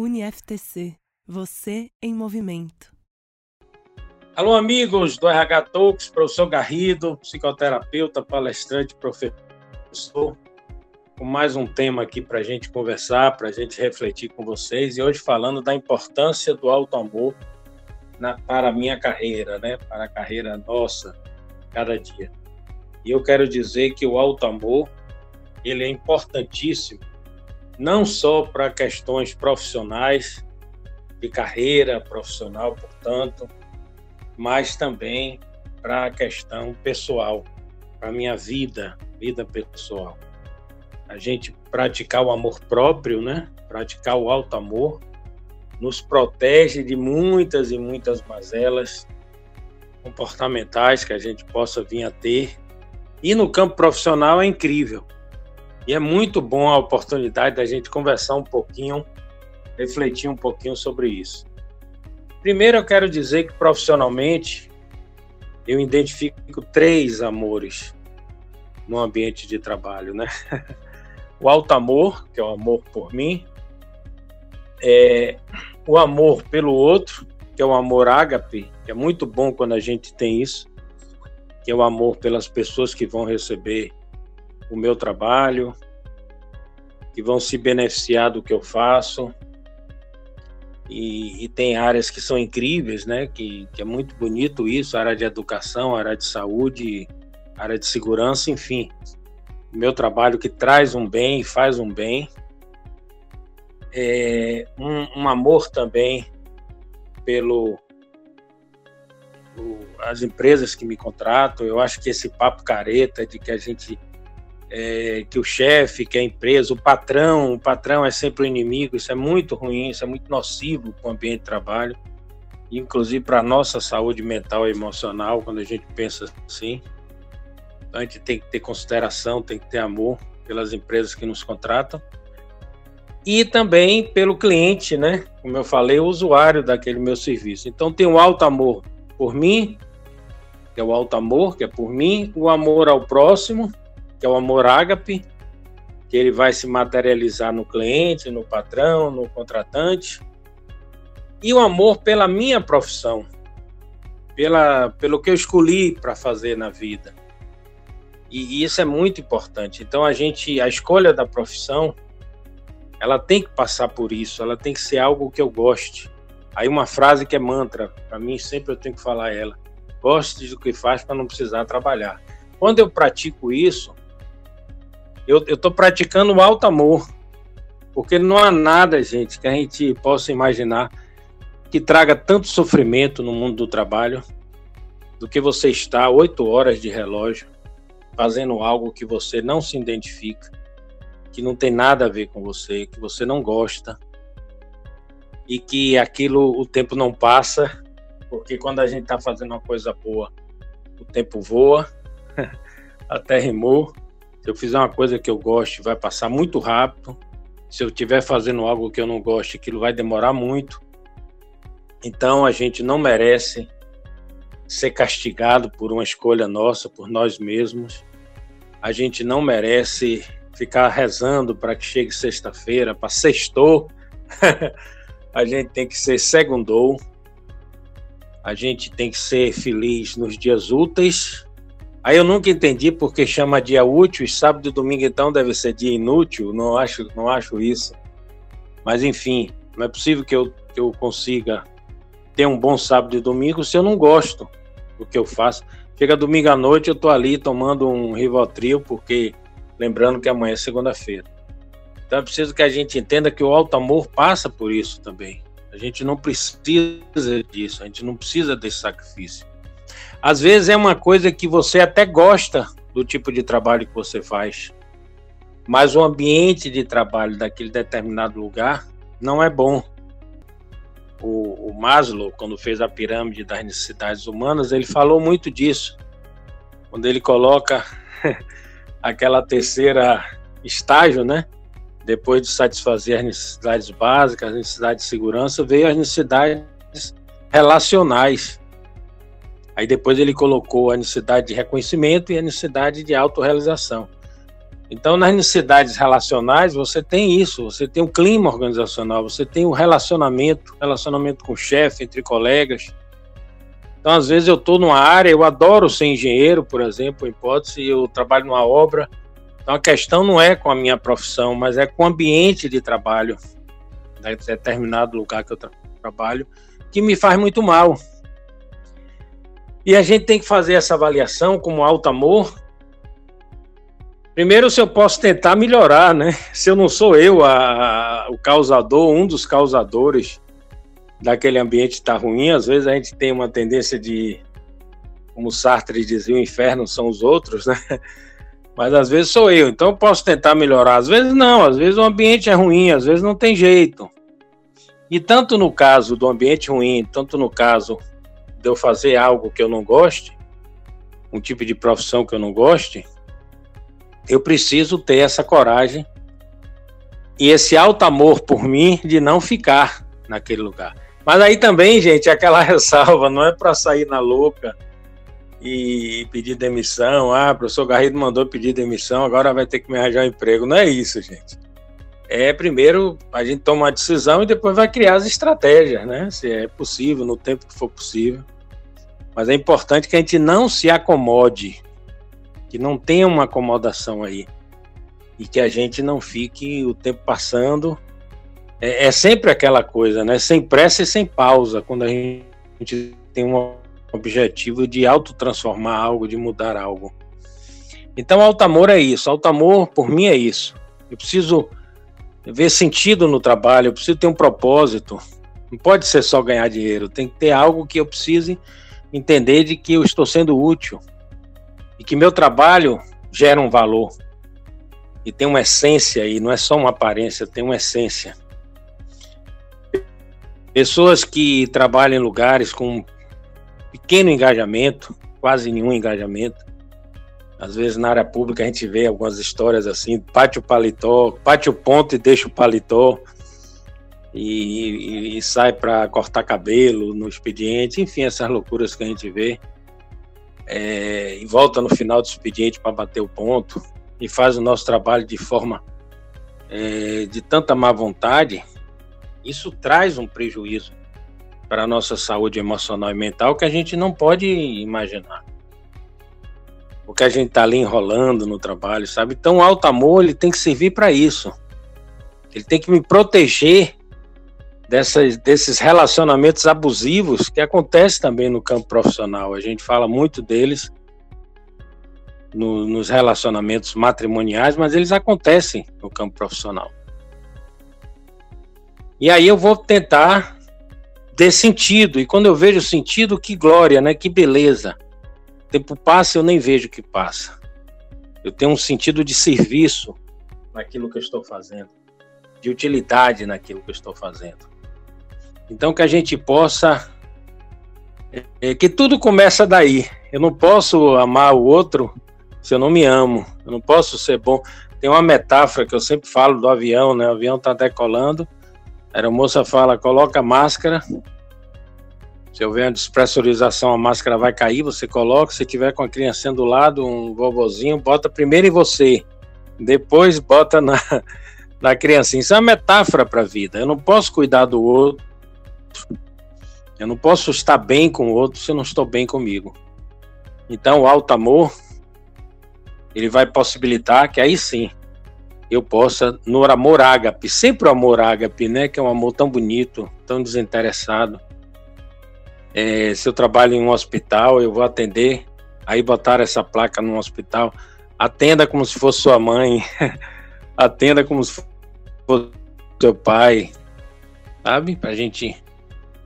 UniFTC. Você em movimento. Alô, amigos do RH Talks, professor Garrido, psicoterapeuta, palestrante, professor, com mais um tema aqui para a gente conversar, para a gente refletir com vocês, e hoje falando da importância do alto amor na, para a minha carreira, né? para a carreira nossa, cada dia. E eu quero dizer que o alto amor, ele é importantíssimo, não só para questões profissionais, de carreira profissional, portanto, mas também para a questão pessoal, para a minha vida, vida pessoal. A gente praticar o amor próprio, né? Praticar o alto amor nos protege de muitas e muitas mazelas comportamentais que a gente possa vir a ter. E no campo profissional é incrível. E é muito bom a oportunidade da gente conversar um pouquinho, refletir um pouquinho sobre isso. Primeiro, eu quero dizer que profissionalmente eu identifico três amores no ambiente de trabalho, né? O alto amor, que é o amor por mim, é o amor pelo outro, que é o amor ágape, que é muito bom quando a gente tem isso, que é o amor pelas pessoas que vão receber o meu trabalho, que vão se beneficiar do que eu faço, e, e, tem áreas que são incríveis, né? Que, que é muito bonito isso, área de educação, área de saúde, área de segurança, enfim. Meu trabalho que traz um bem, faz um bem. É, um, um amor também pelo as empresas que me contratam. Eu acho que esse papo careta de que a gente é, que o chefe, que a empresa, o patrão, o patrão é sempre o inimigo, isso é muito ruim, isso é muito nocivo para o ambiente de trabalho, inclusive para a nossa saúde mental e emocional, quando a gente pensa assim. Então a gente tem que ter consideração, tem que ter amor pelas empresas que nos contratam. E também pelo cliente, né? Como eu falei, o usuário daquele meu serviço. Então tem o alto amor por mim, que é o alto amor, que é por mim, o amor ao próximo, que é o amor ágape, que ele vai se materializar no cliente, no patrão, no contratante. E o amor pela minha profissão, pela, pelo que eu escolhi para fazer na vida. E, e isso é muito importante. Então a gente, a escolha da profissão, ela tem que passar por isso, ela tem que ser algo que eu goste. Aí uma frase que é mantra, para mim sempre eu tenho que falar ela. Goste do que faz para não precisar trabalhar. Quando eu pratico isso, eu estou praticando o alto amor, porque não há nada, gente, que a gente possa imaginar que traga tanto sofrimento no mundo do trabalho do que você estar oito horas de relógio fazendo algo que você não se identifica, que não tem nada a ver com você, que você não gosta e que aquilo o tempo não passa, porque quando a gente está fazendo uma coisa boa, o tempo voa, até rimou se eu fizer uma coisa que eu goste, vai passar muito rápido. Se eu estiver fazendo algo que eu não gosto, aquilo vai demorar muito. Então a gente não merece ser castigado por uma escolha nossa, por nós mesmos. A gente não merece ficar rezando para que chegue sexta-feira, para sextou. a gente tem que ser segundou. A gente tem que ser feliz nos dias úteis Aí eu nunca entendi porque chama dia útil sábado e domingo então deve ser dia inútil. Não acho, não acho isso. Mas enfim, não é possível que eu, que eu consiga ter um bom sábado e domingo se eu não gosto do que eu faço. Chega domingo à noite, eu tô ali tomando um Rivotril, porque lembrando que amanhã é segunda-feira. Então é preciso que a gente entenda que o alto amor passa por isso também. A gente não precisa disso, a gente não precisa desse sacrifício. Às vezes é uma coisa que você até gosta do tipo de trabalho que você faz, mas o ambiente de trabalho daquele determinado lugar não é bom. O, o Maslow, quando fez a pirâmide das necessidades humanas, ele falou muito disso. Quando ele coloca aquela terceira estágio, né? Depois de satisfazer as necessidades básicas, as necessidades de segurança, veio as necessidades relacionais. Aí depois ele colocou a necessidade de reconhecimento e a necessidade de autorrealização. Então, nas necessidades relacionais, você tem isso, você tem o clima organizacional, você tem o relacionamento, relacionamento com o chefe, entre colegas. Então, às vezes, eu estou numa área, eu adoro ser engenheiro, por exemplo, em hipótese, eu trabalho numa obra. Então, a questão não é com a minha profissão, mas é com o ambiente de trabalho, de determinado lugar que eu tra trabalho, que me faz muito mal. E a gente tem que fazer essa avaliação como alto amor, Primeiro, se eu posso tentar melhorar, né? Se eu não sou eu a, a, o causador, um dos causadores daquele ambiente estar tá ruim, às vezes a gente tem uma tendência de, como Sartre dizia, o inferno são os outros, né? Mas às vezes sou eu, então eu posso tentar melhorar. Às vezes não, às vezes o ambiente é ruim, às vezes não tem jeito. E tanto no caso do ambiente ruim, tanto no caso de eu fazer algo que eu não goste, um tipo de profissão que eu não goste, eu preciso ter essa coragem e esse alto amor por mim de não ficar naquele lugar. Mas aí também, gente, aquela ressalva, não é para sair na louca e pedir demissão. Ah, o professor Garrido mandou pedir demissão, agora vai ter que me arranjar um emprego. Não é isso, gente. É primeiro a gente toma uma decisão e depois vai criar as estratégias, né? Se é possível, no tempo que for possível. Mas é importante que a gente não se acomode que não tenha uma acomodação aí e que a gente não fique o tempo passando. É, é sempre aquela coisa, né? Sem pressa e sem pausa, quando a gente tem um objetivo de autotransformar algo, de mudar algo. Então, alto amor é isso. Alto amor, por mim, é isso. Eu preciso ver sentido no trabalho, eu preciso ter um propósito. Não pode ser só ganhar dinheiro, tem que ter algo que eu precise entender de que eu estou sendo útil e que meu trabalho gera um valor e tem uma essência aí, não é só uma aparência, tem uma essência. Pessoas que trabalham em lugares com pequeno engajamento, quase nenhum engajamento. Às vezes na área pública a gente vê algumas histórias assim, pate o paletó, pate o ponto e deixa o paletó. E, e, e sai para cortar cabelo no expediente, enfim, essas loucuras que a gente vê é, e volta no final do expediente para bater o ponto e faz o nosso trabalho de forma é, de tanta má vontade, isso traz um prejuízo para a nossa saúde emocional e mental que a gente não pode imaginar. Porque a gente está ali enrolando no trabalho, sabe? Então, o alto amor ele tem que servir para isso. Ele tem que me proteger dessas, desses relacionamentos abusivos que acontecem também no campo profissional. A gente fala muito deles no, nos relacionamentos matrimoniais, mas eles acontecem no campo profissional. E aí eu vou tentar ter sentido. E quando eu vejo sentido, que glória, né? Que beleza. Tempo passa eu nem vejo o que passa. Eu tenho um sentido de serviço naquilo que eu estou fazendo, de utilidade naquilo que eu estou fazendo. Então que a gente possa é, que tudo começa daí. Eu não posso amar o outro se eu não me amo. Eu não posso ser bom. Tem uma metáfora que eu sempre falo do avião, né? O avião está decolando. A moça fala: coloca máscara. Se houver uma despressurização, a máscara vai cair. Você coloca. Se tiver com a criança do lado, um vovozinho, bota primeiro em você. Depois bota na, na criancinha. Isso é uma metáfora para a vida. Eu não posso cuidar do outro eu não posso estar bem com o outro se eu não estou bem comigo. Então, o alto amor, ele vai possibilitar que aí sim eu possa, no amor ágape, sempre o amor ágape, né, que é um amor tão bonito, tão desinteressado. É, se eu trabalho em um hospital, eu vou atender, aí botar essa placa no hospital, atenda como se fosse sua mãe, atenda como se fosse seu pai, sabe? Pra gente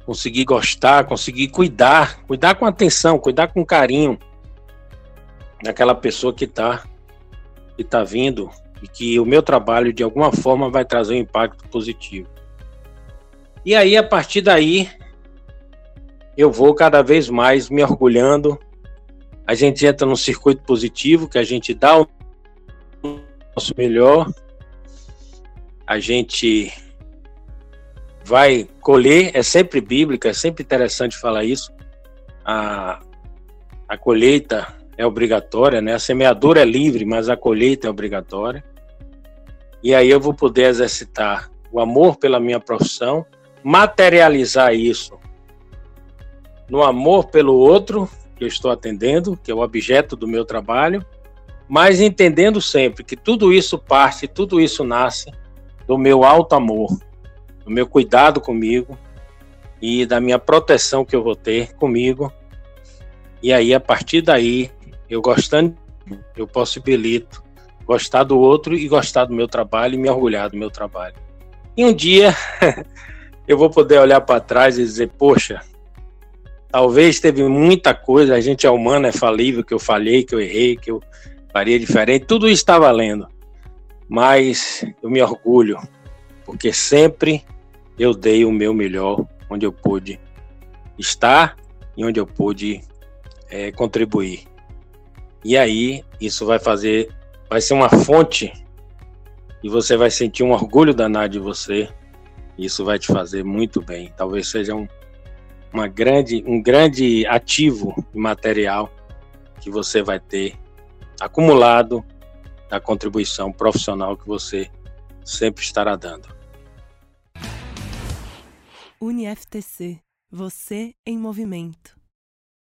conseguir gostar, conseguir cuidar, cuidar com atenção, cuidar com carinho daquela pessoa que está que tá vindo e que o meu trabalho de alguma forma vai trazer um impacto positivo. E aí a partir daí eu vou cada vez mais me orgulhando. A gente entra num circuito positivo que a gente dá o nosso melhor. A gente vai colher, é sempre bíblica, é sempre interessante falar isso. A, a colheita é obrigatória, né? A semeadura é livre, mas a colheita é obrigatória. E aí eu vou poder exercitar o amor pela minha profissão, materializar isso no amor pelo outro que eu estou atendendo, que é o objeto do meu trabalho, mas entendendo sempre que tudo isso parte, tudo isso nasce do meu alto amor, do meu cuidado comigo e da minha proteção que eu vou ter comigo. E aí, a partir daí, eu gostando, eu possibilito gostar do outro e gostar do meu trabalho e me orgulhar do meu trabalho. E um dia eu vou poder olhar para trás e dizer, poxa, talvez teve muita coisa, a gente é humano, é falível, que eu falhei, que eu errei, que eu faria diferente, tudo isso está valendo. Mas eu me orgulho, porque sempre eu dei o meu melhor onde eu pude estar e onde eu pude é, contribuir. E aí isso vai fazer, vai ser uma fonte e você vai sentir um orgulho danado de você. Isso vai te fazer muito bem. Talvez seja um, uma grande, um grande ativo material que você vai ter acumulado da contribuição profissional que você sempre estará dando. UniFTC, você em movimento.